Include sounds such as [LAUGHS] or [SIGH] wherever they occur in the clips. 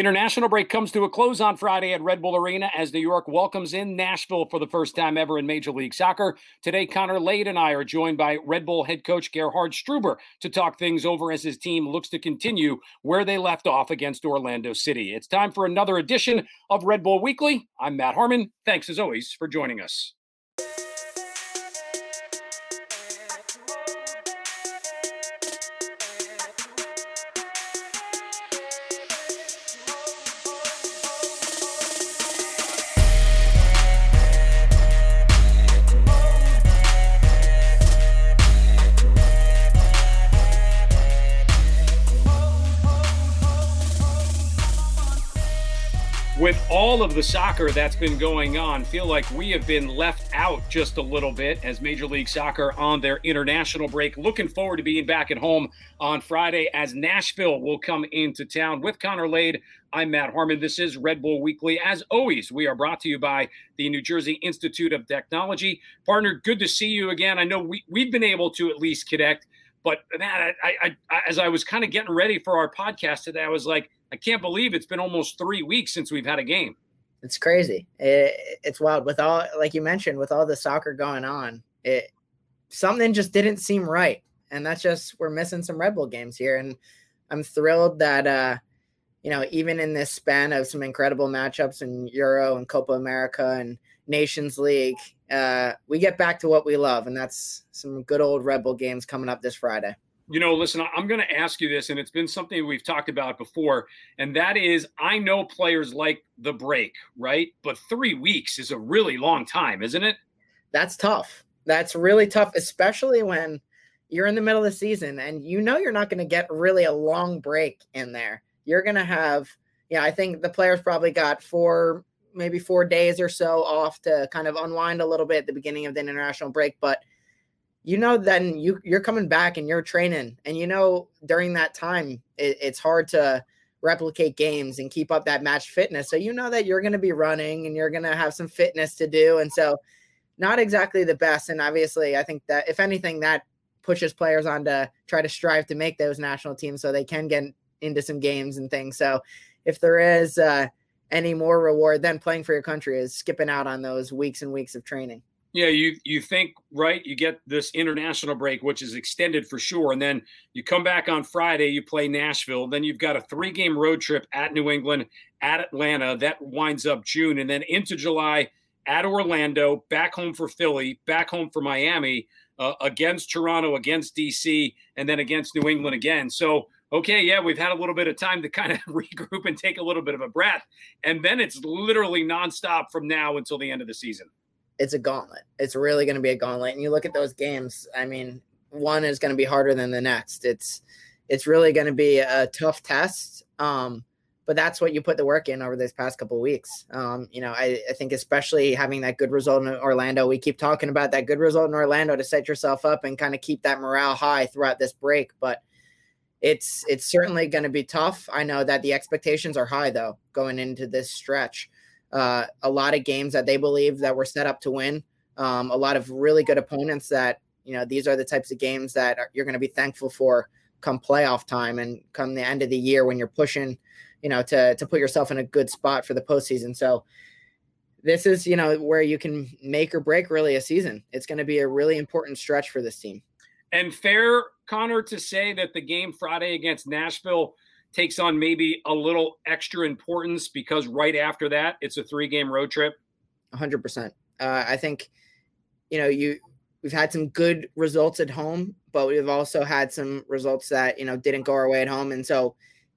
International break comes to a close on Friday at Red Bull Arena as New York welcomes in Nashville for the first time ever in Major League Soccer. Today, Connor Lade and I are joined by Red Bull head coach Gerhard Struber to talk things over as his team looks to continue where they left off against Orlando City. It's time for another edition of Red Bull Weekly. I'm Matt Harmon. Thanks as always for joining us. Of the soccer that's been going on, feel like we have been left out just a little bit as Major League Soccer on their international break. Looking forward to being back at home on Friday as Nashville will come into town with Connor Lade. I'm Matt Harmon. This is Red Bull Weekly. As always, we are brought to you by the New Jersey Institute of Technology. Partner, good to see you again. I know we, we've been able to at least connect, but man, I, I, as I was kind of getting ready for our podcast today, I was like, I can't believe it's been almost three weeks since we've had a game. It's crazy. It, it's wild with all, like you mentioned, with all the soccer going on. It something just didn't seem right, and that's just we're missing some Red Bull games here. And I'm thrilled that uh, you know even in this span of some incredible matchups in Euro and Copa America and Nations League, uh, we get back to what we love, and that's some good old Red Bull games coming up this Friday. You know, listen, I'm going to ask you this, and it's been something we've talked about before, and that is I know players like the break, right? But three weeks is a really long time, isn't it? That's tough. That's really tough, especially when you're in the middle of the season and you know you're not going to get really a long break in there. You're going to have, yeah, I think the players probably got four, maybe four days or so off to kind of unwind a little bit at the beginning of the international break, but you know then you you're coming back and you're training and you know during that time it, it's hard to replicate games and keep up that match fitness so you know that you're going to be running and you're going to have some fitness to do and so not exactly the best and obviously i think that if anything that pushes players on to try to strive to make those national teams so they can get into some games and things so if there is uh, any more reward than playing for your country is skipping out on those weeks and weeks of training yeah, you you think right, you get this international break, which is extended for sure, and then you come back on Friday, you play Nashville, then you've got a three game road trip at New England, at Atlanta, that winds up June, and then into July at Orlando, back home for Philly, back home for Miami, uh, against Toronto, against DC, and then against New England again. So okay, yeah, we've had a little bit of time to kind of [LAUGHS] regroup and take a little bit of a breath, and then it's literally nonstop from now until the end of the season it's a gauntlet. It's really going to be a gauntlet. And you look at those games. I mean, one is going to be harder than the next. It's it's really going to be a tough test. Um, but that's what you put the work in over these past couple weeks. Um, you know, I, I, think especially having that good result in Orlando, we keep talking about that good result in Orlando to set yourself up and kind of keep that morale high throughout this break. But it's it's certainly going to be tough. I know that the expectations are high though going into this stretch uh, a lot of games that they believe that were set up to win. Um, a lot of really good opponents that you know these are the types of games that are, you're going to be thankful for come playoff time and come the end of the year when you're pushing, you know, to to put yourself in a good spot for the postseason. So this is you know where you can make or break really a season. It's going to be a really important stretch for this team. And fair, Connor, to say that the game Friday against Nashville takes on maybe a little extra importance because right after that it's a three game road trip? 100% uh, i think you know you we've had some good results at home but we've also had some results that you know didn't go our way at home. And so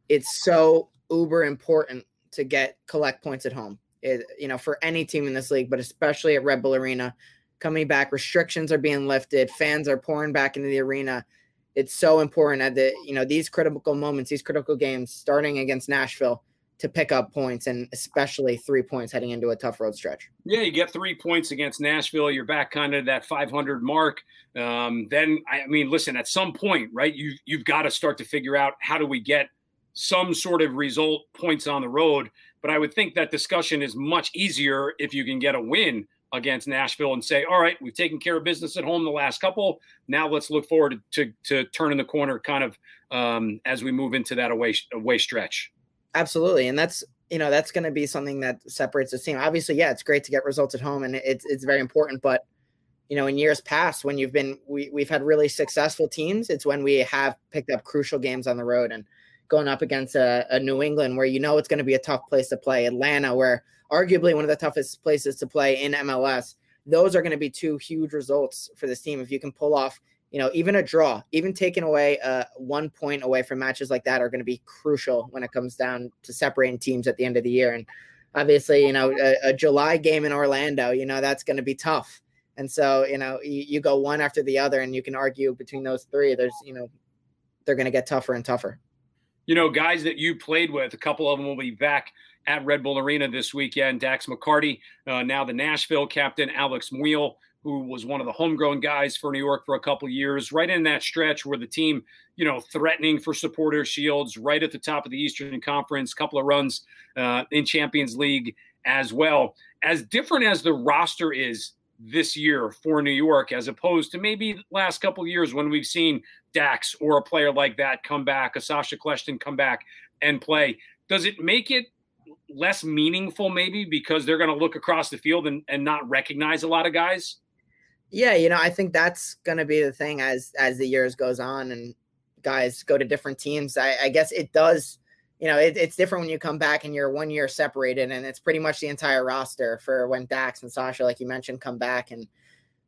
it's so uber important to get collect points at home. It, you know for any team in this league but especially at red bull arena coming back restrictions are being lifted fans are pouring back into the arena it's so important at the you know these critical moments, these critical games, starting against Nashville to pick up points and especially three points heading into a tough road stretch. Yeah, you get three points against Nashville. You're back kind of that 500 mark. Um, then, I mean, listen, at some point, right, you you've got to start to figure out how do we get some sort of result points on the road. But I would think that discussion is much easier if you can get a win against Nashville and say, all right, we've taken care of business at home the last couple. Now let's look forward to, to, to turning the corner kind of um, as we move into that away, away stretch. Absolutely, and that's you know that's going to be something that separates the team. Obviously, yeah, it's great to get results at home, and it's it's very important. But you know, in years past, when you've been we we've had really successful teams, it's when we have picked up crucial games on the road and going up against a, a New England where you know it's going to be a tough place to play, Atlanta, where arguably one of the toughest places to play in MLS. Those are going to be two huge results for this team if you can pull off you know, even a draw, even taking away uh, one point away from matches like that are going to be crucial when it comes down to separating teams at the end of the year. And obviously, you know, a, a July game in Orlando, you know, that's going to be tough. And so, you know, you, you go one after the other, and you can argue between those three. There's, you know, they're going to get tougher and tougher. You know, guys that you played with, a couple of them will be back at Red Bull Arena this weekend. Dax McCarty, uh, now the Nashville captain, Alex Muyl, who was one of the homegrown guys for New York for a couple years, right in that stretch where the team, you know, threatening for supporter shields, right at the top of the Eastern Conference, couple of runs uh, in Champions League as well. As different as the roster is this year for New York, as opposed to maybe last couple years when we've seen Dax or a player like that come back, a Sacha Kljestan come back and play. Does it make it less meaningful maybe because they're going to look across the field and, and not recognize a lot of guys? Yeah, you know, I think that's going to be the thing as as the years goes on and guys go to different teams. I, I guess it does. You know, it, it's different when you come back and you're one year separated, and it's pretty much the entire roster for when Dax and Sacha, like you mentioned, come back. And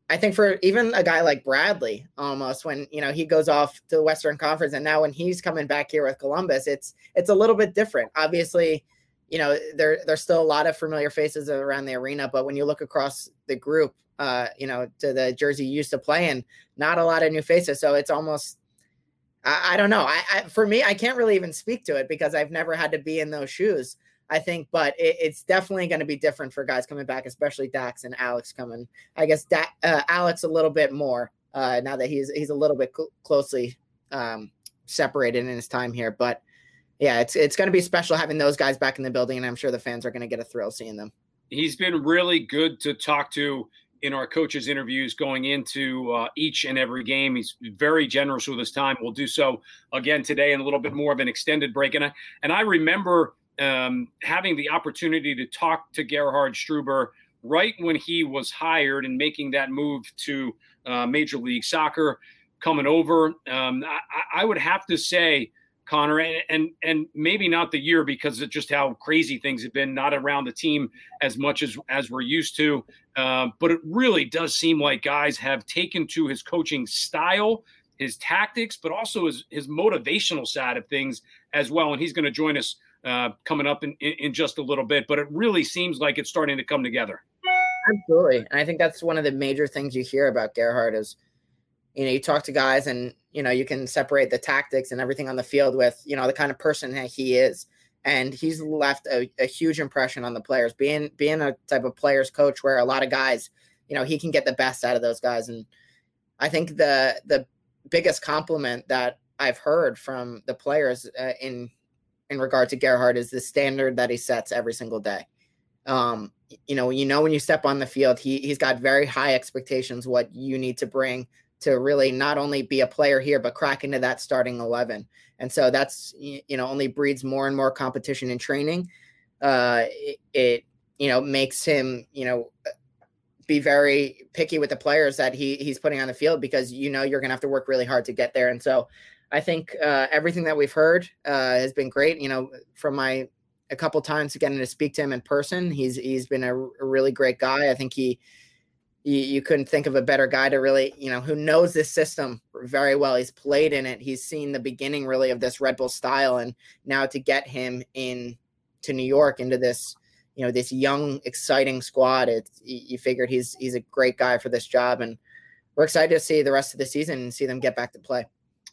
I think for even a guy like Bradley, almost when you know he goes off to the Western Conference, and now when he's coming back here with Columbus, it's it's a little bit different. Obviously, you know there there's still a lot of familiar faces around the arena, but when you look across the group, uh, you know, to the jersey you used to play in. Not a lot of new faces, so it's almost. I, I don't know. I, I, for me, I can't really even speak to it because I've never had to be in those shoes. I think, but it, it's definitely going to be different for guys coming back, especially Dax and Alex coming. I guess da- uh, Alex a little bit more uh, now that he's he's a little bit cl- closely um, separated in his time here. But yeah, it's it's going to be special having those guys back in the building, and I'm sure the fans are going to get a thrill seeing them. He's been really good to talk to in our coaches' interviews going into uh, each and every game. He's very generous with his time. We'll do so again today in a little bit more of an extended break. And I, and I remember um, having the opportunity to talk to Gerhard Struber right when he was hired and making that move to uh, Major League Soccer, coming over. Um, I, I would have to say – Connor, and, and and maybe not the year because of just how crazy things have been, not around the team as much as as we're used to. Uh, but it really does seem like guys have taken to his coaching style, his tactics, but also his his motivational side of things as well. And he's going to join us uh, coming up in, in, in just a little bit. But it really seems like it's starting to come together. Absolutely, and I think that's one of the major things you hear about Gerhard is you know, you talk to guys and, you know, you can separate the tactics and everything on the field with, you know, the kind of person that he is. And he's left a, a huge impression on the players, being being a type of players coach where a lot of guys, you know, he can get the best out of those guys. And I think the the biggest compliment that I've heard from the players uh, in in regard to Gerhard is the standard that he sets every single day. Um, you know, you know when you step on the field, he he's got very high expectations what you need to bring to really not only be a player here but crack into that starting 11 and so that's you know only breeds more and more competition in training. Uh it, it you know makes him you know be very picky with the players that he he's putting on the field because you know you're gonna have to work really hard to get there. And so i think uh, everything that we've heard uh, has been great. You know from my a couple times getting to speak to him in person he's he's been a really great guy. I think he you, you couldn't think of a better guy to really, you know, who knows this system very well. He's played in it. He's seen the beginning really of this Red Bull style, and now to get him in to New York into this, you know, this young, exciting squad, it's you figured he's he's a great guy for this job, and we're excited to see the rest of the season and see them get back to play.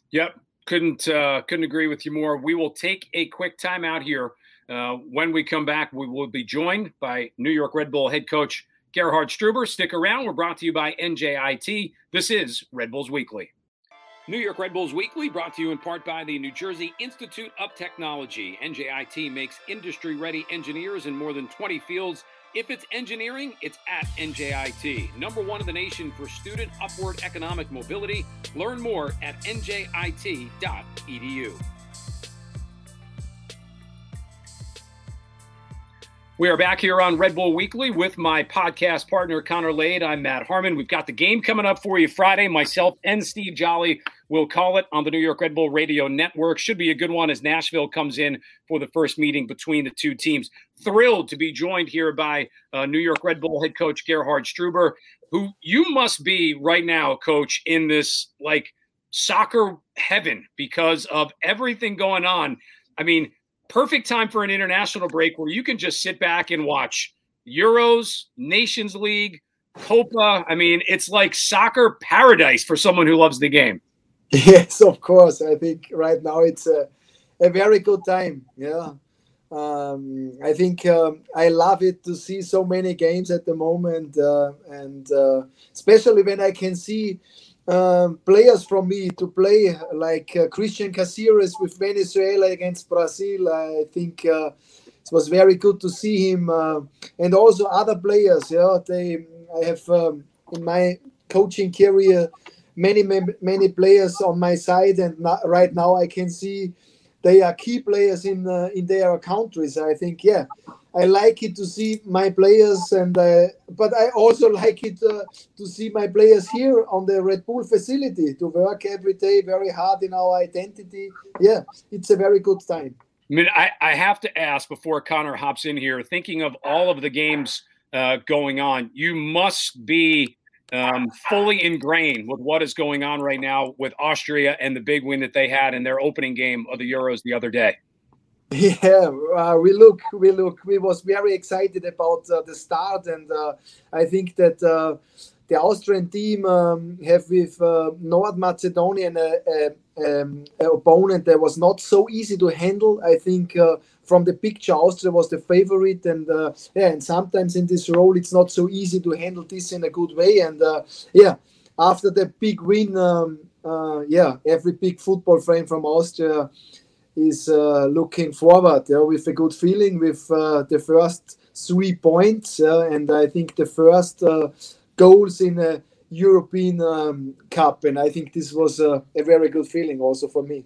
Yep, couldn't uh, couldn't agree with you more. We will take a quick timeout here. Uh, when we come back, we will be joined by New York Red Bull head coach Gerhard Struber, stick around. We're brought to you by NJIT. This is Red Bulls Weekly. New York Red Bulls Weekly brought to you in part by the New Jersey Institute of Technology. NJIT makes industry ready engineers in more than 20 fields. If it's engineering, it's at NJIT. Number one in the nation for student upward economic mobility. Learn more at njit.edu. We are back here on Red Bull Weekly with my podcast partner, Connor Lade. I'm Matt Harmon. We've got the game coming up for you Friday. Myself and Steve Jolley will call it on the New York Red Bull Radio Network. Should be a good one as Nashville comes in for the first meeting between the two teams. Thrilled to be joined here by uh, New York Red Bull head coach Gerhard Struber, who you must be right now, coach, in this like soccer heaven because of everything going on. I mean, perfect time for an international break where you can just sit back and watch Euros, Nations League, Copa. I mean, it's like soccer paradise for someone who loves the game. [LAUGHS] Yes, of course. I think right now it's a, a very good time. Yeah. Um, I think um, I love it to see so many games at the moment, uh, and uh, especially when I can see um, players from me to play like uh, Cristian Cásseres with Venezuela against Brazil. I think uh, it was very good to see him uh, and also other players. Yeah, they I have um, in my coaching career many many players on my side, and not, right now I can see they are key players in uh, in their countries. I think yeah I like it to see my players, and uh, but I also [LAUGHS] like it uh, to see my players here on the Red Bull facility to work every day very hard in our identity. Yeah, it's a very good time. I mean, I, I have to ask before Connor hops in here, thinking of all of the games uh, going on, you must be um, fully ingrained with what is going on right now with Austria and the big win that they had in their opening game of the Euros the other day. Yeah, uh, we look, we look. We was very excited about uh, the start, and uh, I think that uh, the Austrian team um, have with uh, North Macedonian um, opponent that was not so easy to handle. I think uh, from the picture, Austria was the favorite, and yeah, and sometimes in this role, it's not so easy to handle this in a good way. And yeah, after the big win, um, yeah, every big football fan from Austria is uh, looking forward yeah, with a good feeling with uh, the first three points. Uh, and I think the first goals in a European um, Cup. And I think this was a, a, very good feeling also for me.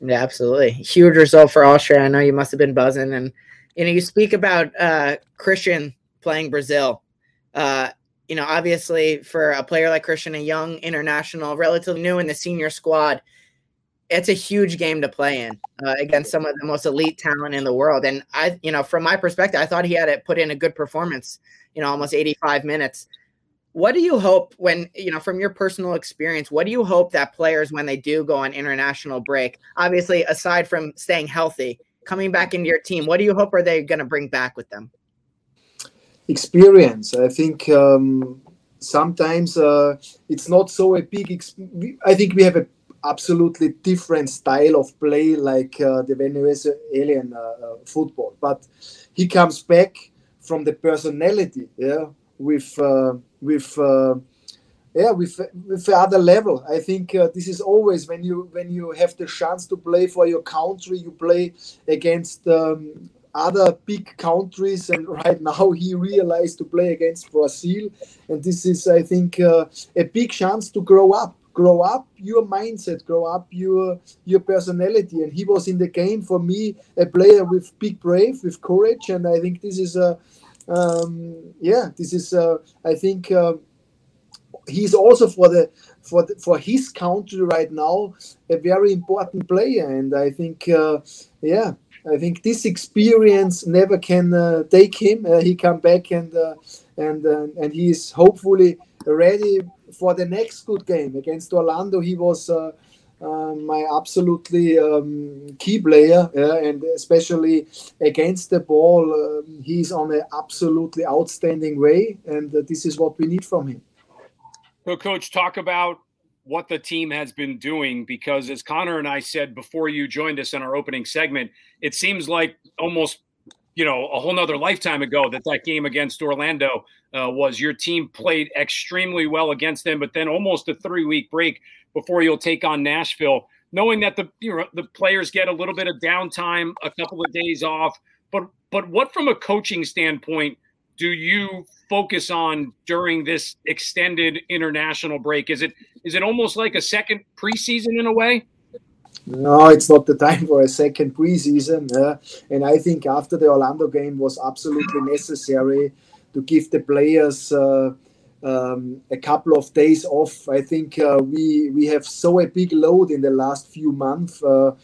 Yeah, absolutely. Huge result for Austria. I know you must have been buzzing. And, you know, you speak about uh, Cristian playing Brazil. Uh, you know, obviously for a player like Cristian, a young international, relatively new in the senior squad, it's a huge game to play in uh, against some of the most elite talent in the world. And I, you know, from my perspective, I thought he had to put in a good performance, you know, almost 85 minutes. What do you hope when, you know, from your personal experience, what do you hope that players, when they do go on international break, obviously, aside from staying healthy, coming back into your team, what do you hope are they going to bring back with them? Experience. I think um, sometimes uh, it's not so a big, exp- I think we have a absolutely different style of play like uh, the Venezuelan uh, uh, football. But he comes back from the personality, yeah, with uh, with uh, yeah with with other level. I think uh, this is always when you when you have the chance to play for your country, you play against. Um, other big countries and [LAUGHS] right now he realized to play against brazil and this is i think a big chance to grow up grow up your mindset grow up your your personality. And he was in the game for me a player with big brave with courage. And i think this is a um, yeah this is uh, i think uh, he's also for the for the, for his country right now a very important player. And i think uh, yeah I think this experience never can uh, take him. Uh, he come back and uh, and uh, and he is hopefully ready for the next good game against Orlando, he was uh, uh, my absolutely um, key player, and especially against the ball, um, he's on an absolutely outstanding way, and uh, this is what we need from him. So, coach, talk about what the team has been doing because, as Connor and I said before you joined us in our opening segment, it seems like almost you know a whole nother lifetime ago that that game against Orlando uh, was. Your team played extremely well against them, but then almost a three week break before you'll take on Nashville, knowing that the you know the players get a little bit of downtime, a couple of days off. But but what from a coaching standpoint do you focus on during this extended international break? Is it is it almost like a second preseason in a way? No, it's not the time for a second preseason. Uh, and I think after the Orlando game was absolutely necessary to give the players uh, um, a couple of days off. I think uh, we we have so a big load in the last few months uh,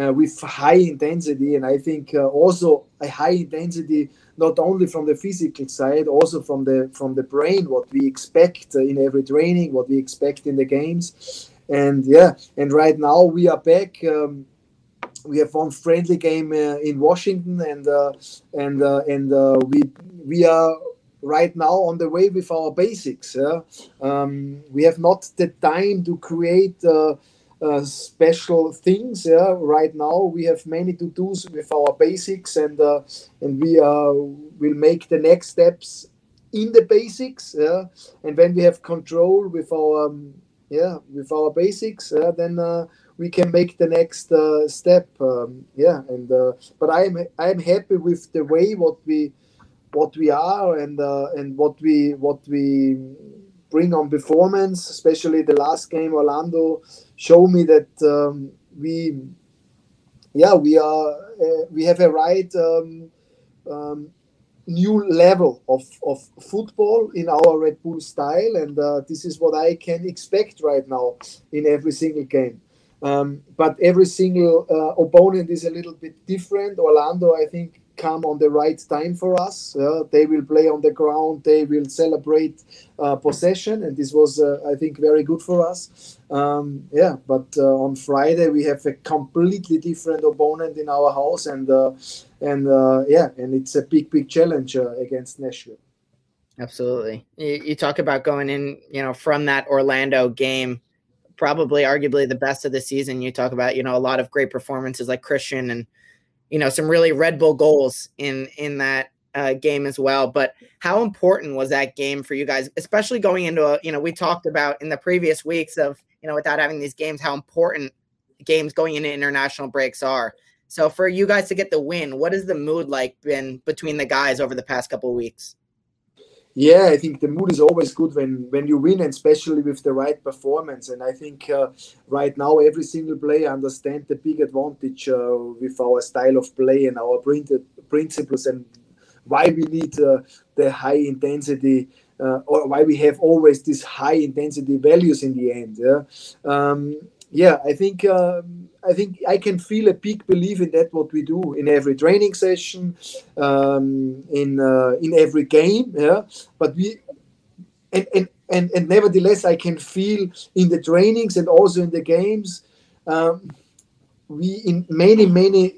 uh, with high intensity, and I think uh, also a high intensity not only from the physical side, also from the from the brain, what we expect in every training, what we expect in the games and yeah and right now we are back um, we have one friendly game uh, in Washington, and uh, and uh, and uh, we we are right now on the way with our basics. Yeah? Um, we have not the time to create uh, uh, special things. Yeah, right now we have many to dos with our basics, and and we will make the next steps in the basics. Yeah, and when we have control with our um, yeah with our basics uh, then uh, we can make the next uh, step um, yeah and uh, but i'm i'm happy with the way what we what we are and uh, and what we what we bring on performance especially the last game orlando show me that um, we yeah we are uh, we have a right um, um, new level of, of football in our Red Bull style, and uh, this is what I can expect right now in every single game. Um, but every single uh, opponent is a little bit different. Orlando, I think, come on the right time for us. Uh, they will play on the ground. They will celebrate uh, possession, and this was, uh, I think, very good for us. Um, yeah, but uh, on Friday we have a completely different opponent in our house, and uh, and uh, yeah, and it's a big, big challenge against Nashville. Absolutely. You, you talk about going in, you know, from that Orlando game probably arguably the best of the season. You talk about, you know, a lot of great performances like Cristian and you know some really Red Bull goals in in that uh, game as well. But how important was that game for you guys, especially going into a you know we talked about in the previous weeks of you know without having these games how important games going into international breaks are. So for you guys to get the win, what has the mood like been between the guys over the past couple weeks? Yeah, I think the mood is always good when when you win, and especially with the right performance. And I think uh, right now every single player understands the big advantage uh, with our style of play and our printed principles, and why we need uh, the high intensity, uh, or why we have always these high intensity values in the end. Yeah, um, yeah. I think. Um, I think I can feel a big belief in that what we do in every training session, um, in uh, in every game. Yeah, but we and, and and and nevertheless I can feel in the trainings and also in the games. Um, we in many many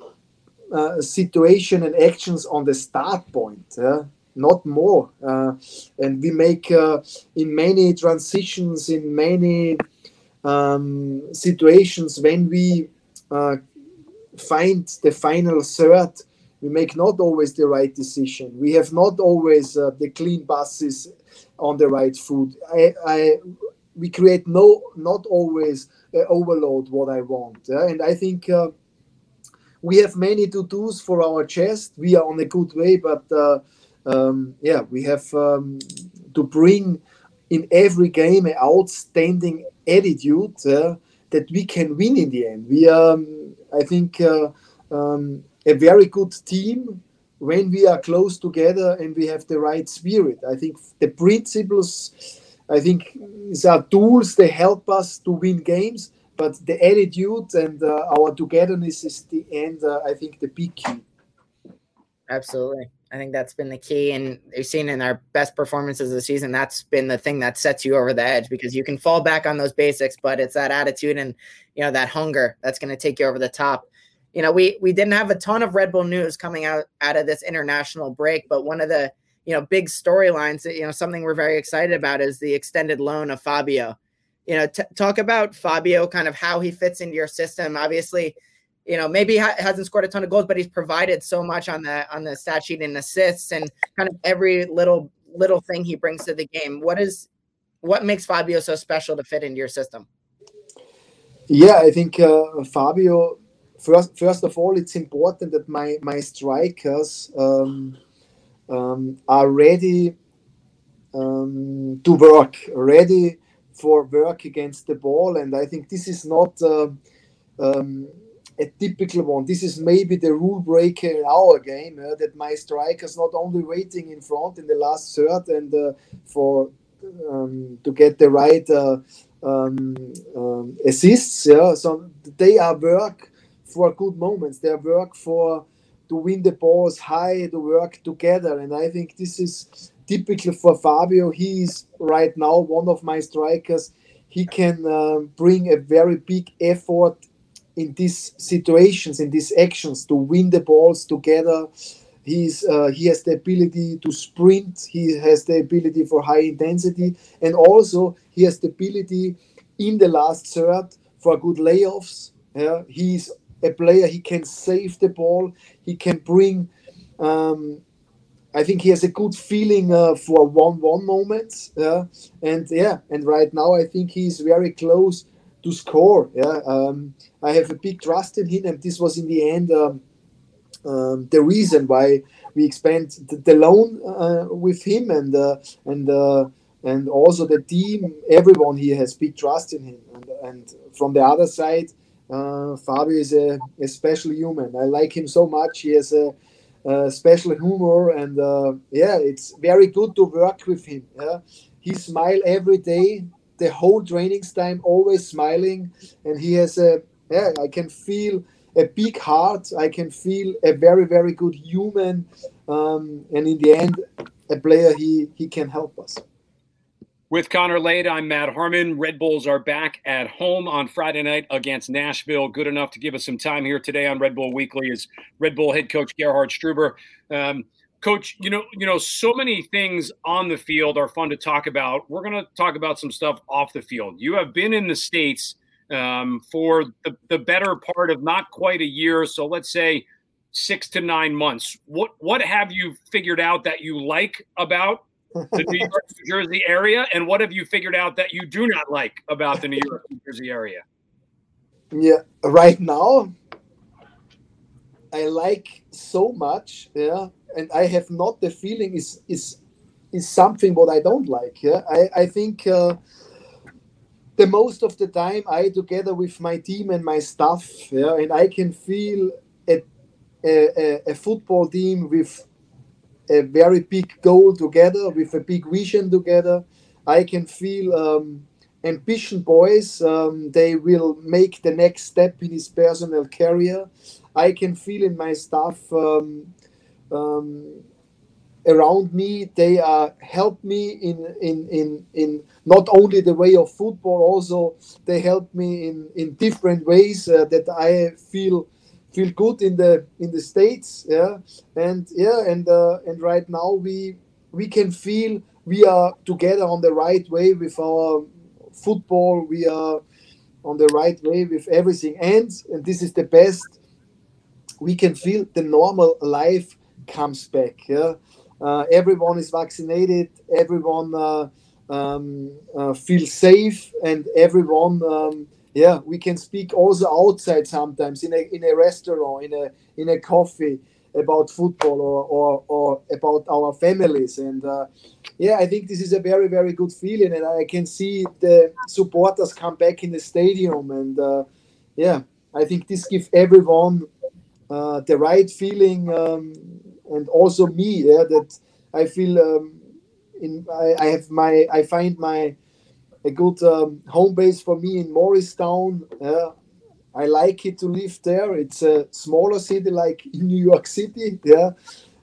uh, situation and actions on the start point. Yeah? not more. Uh, and we make uh, in many transitions, in many um, situations when we uh, find the final third, we make not always the right decision. We have not always uh, the clean buses on the right foot. I, I, we create no, not always uh, overload what I want. and I think uh, we have many to dos for our chest. We are on a good way, but uh, um, yeah, we have um, to bring in every game an outstanding attitude that we can win in the end. We are, um, I think, uh, um, a very good team when we are close together and we have the right spirit. I think the principles, I think, these are tools. They help us to win games, but the attitude and uh, our togetherness is the end. Uh, I think the big key. Absolutely. I think that's been the key. And you've seen in our best performances of the season, that's been the thing that sets you over the edge because you can fall back on those basics, but it's that attitude and you know that hunger that's going to take you over the top. You know, we we didn't have a ton of Red Bull news coming out out of this international break, but one of the you know big storylines, you know, something we're very excited about is the extended loan of Fabio. You know, t- talk about Fabio, kind of how he fits into your system. Obviously, you know, maybe ha- hasn't scored a ton of goals, but he's provided so much on the on the stat sheet and assists and kind of every little little thing he brings to the game. What is what makes Fabio so special to fit into your system? Yeah, I think uh, Fabio. First, first of all, it's important that my my strikers um, um, are ready um, to work, ready for work against the ball, and I think this is not. Uh, um, a typical one. This is maybe the rule breaker in our game uh, that my strikers not only waiting in front in the last third and uh, for um, to get the right uh, um, um, assists. Yeah, so they are work for good moments. They are work for to win the balls high, to work together, and I think this is typical for Fabio. He is right now one of my strikers. He can uh, bring a very big effort in these situations, in these actions, to win the balls together. He's uh, he has the ability to sprint. He has the ability for high intensity, and also he has the ability in the last third for good layoffs. Yeah, he's a player. He can save the ball. He can bring. Um, I think he has a good feeling uh, for one-one moments. Yeah, and yeah, and right now I think he's very close to score. Yeah, um, I have a big trust in him, and this was in the end um, um, the reason why we expand the, the loan uh, with him, and uh, and uh, and also the team. Everyone here has big trust in him, and, and from the other side, uh, Fabio is a, a, special human. I like him so much. He has a, special humor, and uh, yeah, it's very good to work with him. Yeah, he smile every day the whole training time, always smiling, and he has a yeah. I can feel a big heart. I can feel a very very good human, um, and in the end, a player he he can help us. With Connor Lade, I'm Matt Harmon. Red Bulls are back at home on Friday night against Nashville. Good enough to give us some time here today on Red Bull Weekly is Red Bull head coach Gerhard Struber. Um, Coach, you know, you know, so many things on the field are fun to talk about. We're going to talk about some stuff off the field. You have been in the states um, for the, the better part of not quite a year, so let's say six to nine months. What what have you figured out that you like about the New York, New Jersey area, and what have you figured out that you do not like about the New York, New Jersey area? Yeah, right now, I like so much. Yeah, and I have not the feeling is is is something what I don't like. Yeah, I I think uh, the most of the time I together with my team and my staff. Yeah, and I can feel a a, a football team with a very big goal together, with a big vision together. I can feel. Um, ambition boys um, they will make the next step in his personal career i can feel in my staff um, um, around me they uh, help me in, in in in not only the way of football also they help me in in different ways uh, that i feel feel good in the in the states yeah? And yeah and uh, and right now we we can feel we are together on the right way with our football we are on the right way with everything. And and this is the best we can feel the normal life comes back. Yeah, uh, everyone is vaccinated. Everyone uh, um, uh, feels safe, and everyone. Um, yeah, we can speak also outside sometimes in a in a restaurant, in a in a coffee about football or, or, or about our families and uh, yeah i think this is a very very good feeling and i can see the supporters come back in the stadium and uh, yeah i think this gives everyone uh, the right feeling um, and also me yeah, that I feel um, in I, I, have my I find my a good um, home base for me in Morristown. Yeah. I like it to live there. It's a smaller city like in New York City, yeah,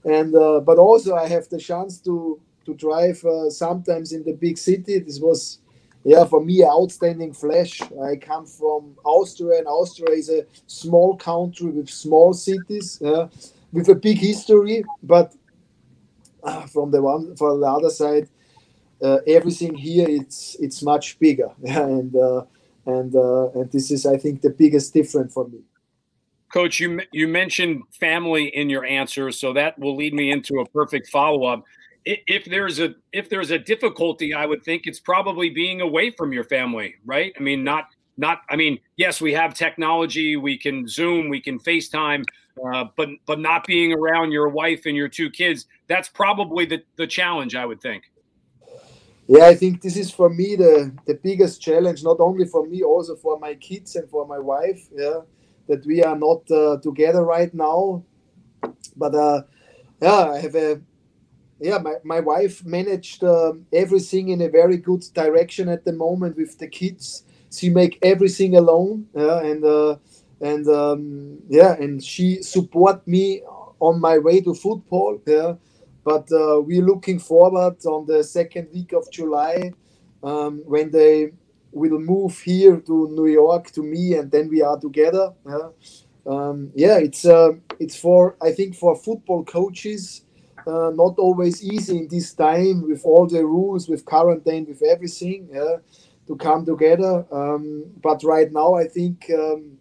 and uh, but also I have the chance to to drive uh, sometimes in the big city. This was yeah, for me, outstanding flash. I come from Austria, and Austria is a small country with small cities, uh, with a big history. But uh, from the one, for the other side, uh, everything here it's it's much bigger, [LAUGHS] and uh, and uh, and this is, I think, the biggest difference for me. Coach, you you mentioned family in your answer, so that will lead me into a perfect follow up if there's a if there's a difficulty i would think it's probably being away from your family right i mean not not i mean yes we have technology we can zoom we can facetime uh, but but not being around your wife and your two kids that's probably the, the challenge i would think yeah, I think this is for me the the biggest challenge, not only for me, also for my kids and for my wife. Yeah, that we are not uh, together right now, but uh, yeah, I have a yeah, my, my wife managed uh, everything in a very good direction at the moment with the kids. She make everything alone, yeah, and uh, and um, yeah, and she support me on my way to football. Yeah, but uh, we're looking forward on the second week of July um, when they will move here to New York to me, and then we are together. Yeah, um, yeah it's uh, it's for I think for football coaches uh, not always easy in this time with all the rules, with quarantine, with everything, yeah, to come together. Um, but right now, I think um,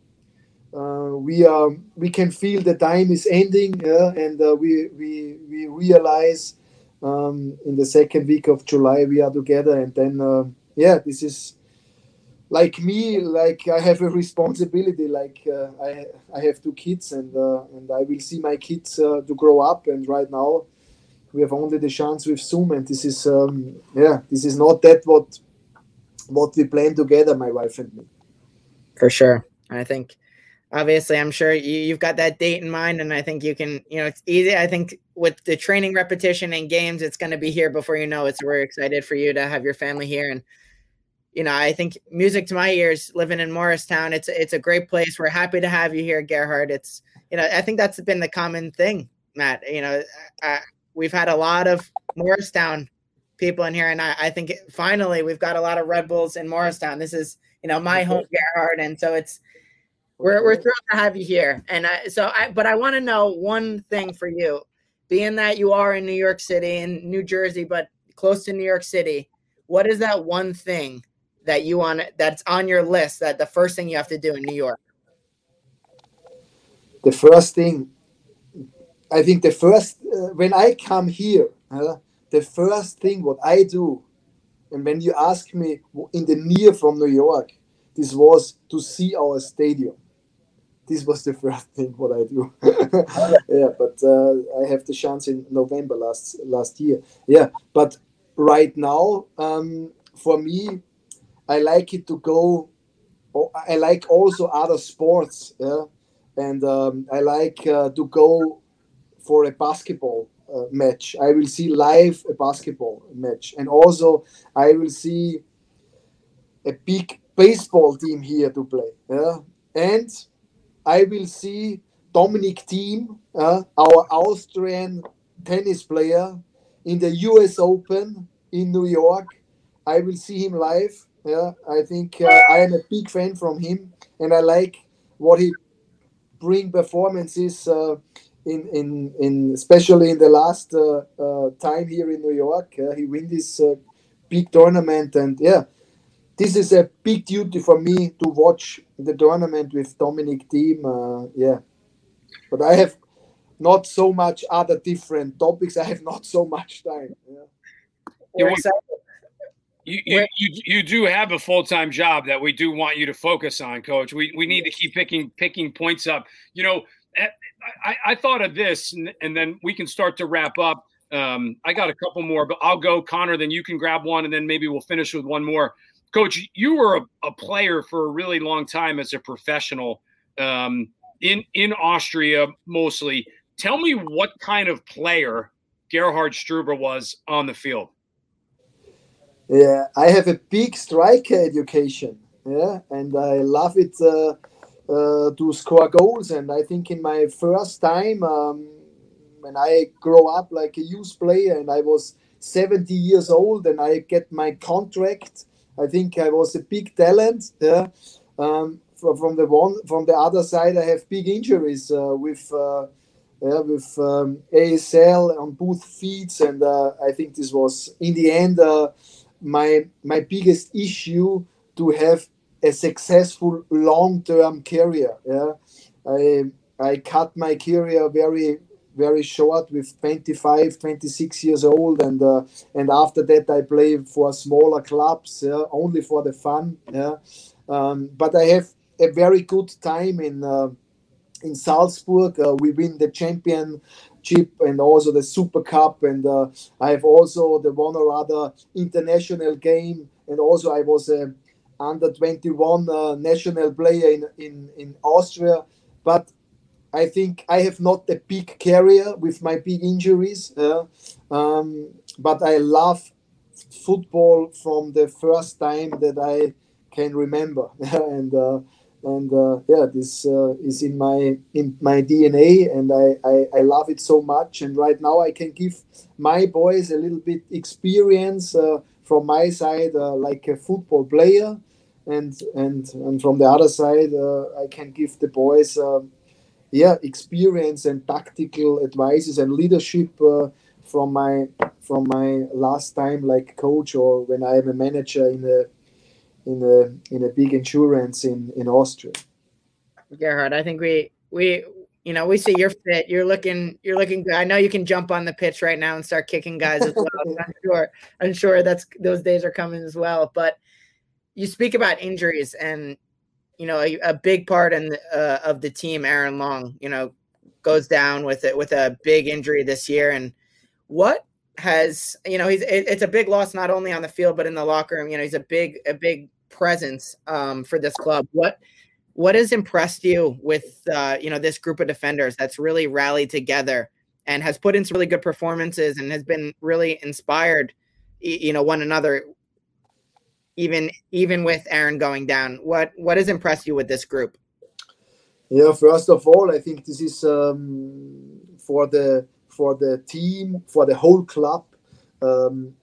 uh, we are we can feel the time is ending, yeah, and uh, we we we realize um, in the second week of July we are together, and then uh, yeah, this is like me like i have a responsibility like uh, i i have two kids and uh, and i will see my kids uh, to grow up and right now we have only the chance with Zoom, and this is um, yeah, this is not that what what we plan together, my wife and me. For sure, And I think obviously I'm sure you, you've got that date in mind, and I think you can you know it's easy. I think with the training repetition and games, it's going to be here before you know it. So we're excited for you to have your family here and you know, I think music to my ears, living in Morristown, it's it's a great place. We're happy to have you here, Gerhard. It's you know, I think that's been the common thing, Matt. You know, I, we've had a lot of Morristown people in here, and I, I think finally we've got a lot of Red Bulls in Morristown. This is you know my home Gerhard, and so it's we're we're thrilled to have you here. And I, so I, but I want to know one thing for you, being that you are in New York City and New Jersey, but close to New York City. What is that one thing that you want that's on your list that the first thing you have to do in New York? The first thing I think the first uh, when I come here, uh, the first thing what I do, and when you ask me in the near from New York, this was to see our stadium. This was the [LAUGHS] first thing what I do. [LAUGHS] yeah, but uh, I have the chance in November last last year. Yeah, but right now, um, for me, I like it to go. I like also other sports. Yeah, and um, I like uh, to go for a basketball uh, match. I will see live a basketball match, and also I will see a big baseball team here to play. Yeah, and I will see Dominic Thiem, uh, our Austrian tennis player, in the U.S. Open in New York. I will see him live. Yeah, I think uh, I am a big fan from him, and I like what he bring performances. Uh, in in in especially in the last uh, uh, time here in New York. He win this uh, big tournament, and yeah, this is a big duty for me to watch the tournament with Dominic Thiem. Uh, yeah, but I have not so much other different topics. [LAUGHS] I have not so much time. Yeah. You, you, you, you do have a full time job that we do want you to focus on, Coach. We we need yes. to keep picking picking points up. You know, I, I thought of this, and, and, then we can start to wrap up. Um, I got a couple more, but I'll go, Connor. Then you can grab one, and then maybe we'll finish with one more. Coach, you were a, a player for a really long time as a professional um, in in Austria, mostly. Tell me what kind of player Gerhard Struber was on the field. Yeah, I have a big striker education. Yeah, and I love it. Uh, uh, to score goals. And I think in my first time, um, when I grow up like a youth player and I was 70 years old and I get my contract, I think I was a big talent. Yeah. Um, from the one from the other side, I have big injuries uh, with uh, yeah, with um, ACL on both feet, and uh, I think this was in the end uh, my my biggest issue to have a successful long-term career. Yeah, I I cut my career very very short with 25 26 years old and uh, and after that i play for smaller clubs yeah, only for the fun yeah. Um, but i have a very good time in uh, in salzburg uh, we win the champion chip and also the Super Cup, and uh, I have also the one or other international game, and also I was a under 21 uh, national player in, in in Austria, but I think I have not a big career with my big injuries, uh, um, but I love football from the first time that I can remember, [LAUGHS] and uh, and uh, yeah, this uh, is in my in my DNA, and I, I, I love it so much. And right now, I can give my boys a little bit experience uh, from my side, uh, like a football player, and and and from the other side, I can give the boys, um, yeah, experience and tactical advices and leadership uh, from my from my last time like coach or when I am a manager in a in a in a big insurance in in Austria. Gerhard, I think we we you know we see you're fit. You're looking you're looking good. I know you can jump on the pitch right now and start kicking guys as well. [LAUGHS] I'm sure I'm sure that's those days are coming as well. But you speak about injuries and you know a, a big part in uh, of the team. Aaron Long, you know, goes down with it with a big injury this year. And what has you know he's it, it's a big loss not only on the field but in the locker room. You know, he's a big a big presence um, for this club. What what has impressed you with uh, you know this group of defenders that's really rallied together and has put in some really good performances and has been really inspired, you know, one another. Even even with Aaron going down, what what has impressed you with this group? Yeah, first of all, I think this is um, for the for the team, for the whole club. Um,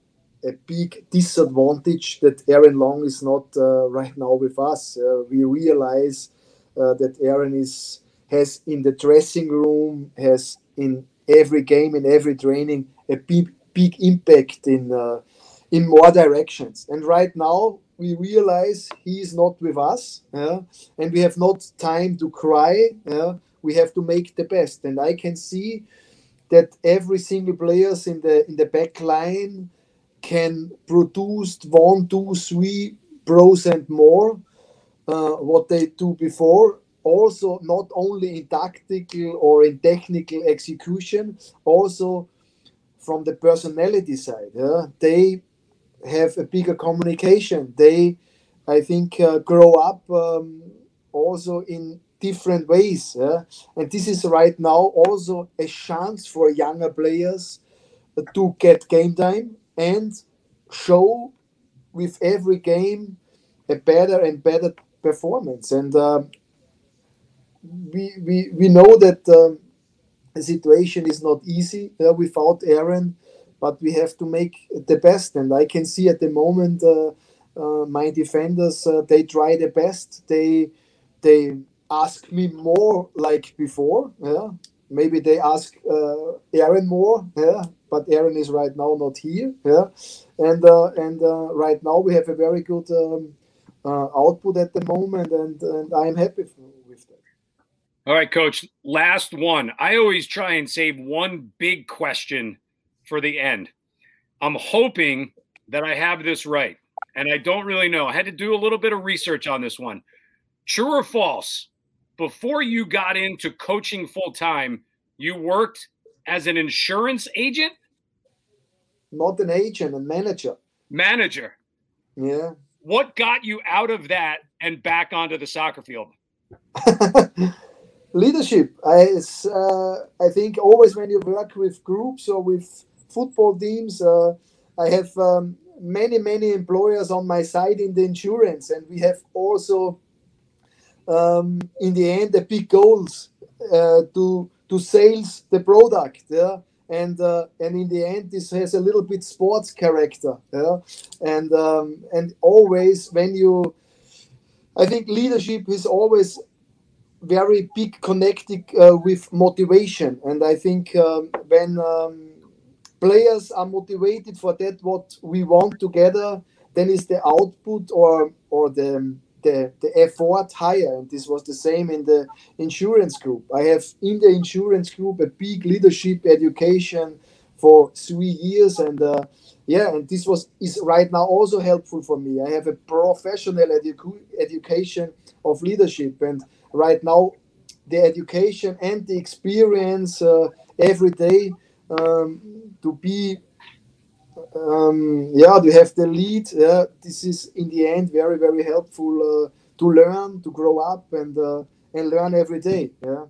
a big disadvantage that Aaron Long is not uh, right now with us. Uh, we realize uh, that Aaron is has in the dressing room, has in every game, in every training, a big big impact in uh, in more directions. And right now we realize he is not with us, yeah? and we have not time to cry. Yeah? We have to make the best, and I can see that every single players in the in the back line can produce one, two, three percent more uh, what they do before. Also, not only in tactical or in technical execution, also from the personality side. Yeah? They have a bigger communication. They, I think, uh, grow up um, also in different ways. And this is right now also a chance for younger players to get game time and show with every game a better and better performance. And uh, we, we, we know that um, the situation is not easy uh, without Aaron, but we have to make the best. And I can see at the moment uh, uh my defenders uh, they try the best. They they ask me more like before. Yeah, maybe they ask uh, Aaron more. Yeah, but Aaron is right now not here. Yeah, and uh, and right now we have a very good um, output at the moment, and and I'm happy with that. All right, coach. Last one. I always try and save one big question for the end. I'm hoping that I have this right, and I don't really know. I had to do a little bit of research on this one. True or false? Before you got into coaching full time, you worked as an insurance agent not an agent, a manager. Manager. Yeah. What got you out of that and back onto the soccer field? [LAUGHS] Leadership. I uh, I think always when you work with groups or with football teams, uh, I have um, many many employers on my side in the insurance, and we have also um, in the end the big goals uh, to to sales the product. Yeah and uh, and in the end this has a little bit sports character yeah and um, and always when you i think leadership is always very big connected uh, with motivation and i think um, when um, players are motivated for that what we want together then is the output or or the the, the effort higher. And this was the same in the insurance group. I have in the insurance group a big leadership education for three years. And uh, yeah, and this was is right now also helpful for me. I have a professional edu- education of leadership. And right now, the education and the experience uh, every day um, to be um, yeah to have the lead yeah this is in the end very very helpful uh, to learn to grow up and uh, and learn every day yeah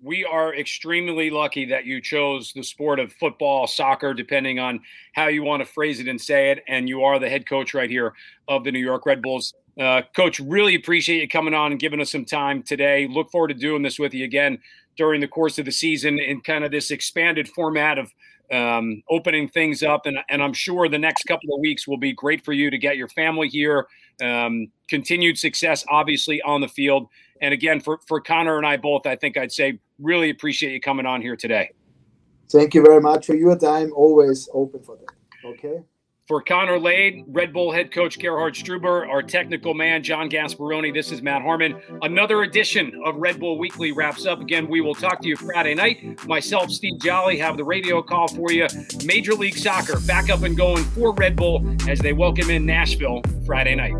we are extremely lucky that you chose the sport of football, soccer, depending on how you want to phrase it and say it. And you are the head coach right here of the New York Red Bulls. Uh, coach, really appreciate you coming on and giving us some time today. Look forward to doing this with you again during the course of the season in kind of this expanded format of um, opening things up. And, and I'm sure the next couple of weeks will be great for you to get your family here. Um, continued success, obviously, on the field. And again, for, for Connor and I both, I think I'd say really appreciate you coming on here today. Thank you very much for your time. Always open for that. Okay. For Connor Lade, Red Bull head coach Gerhard Struber, our technical man John Gasparoni, this is Matt Harmon. Another edition of Red Bull Weekly wraps up. Again, we will talk to you Friday night. Myself, Steve Jolley, have the radio call for you. Major League Soccer back up and going for Red Bull as they welcome in Nashville Friday night.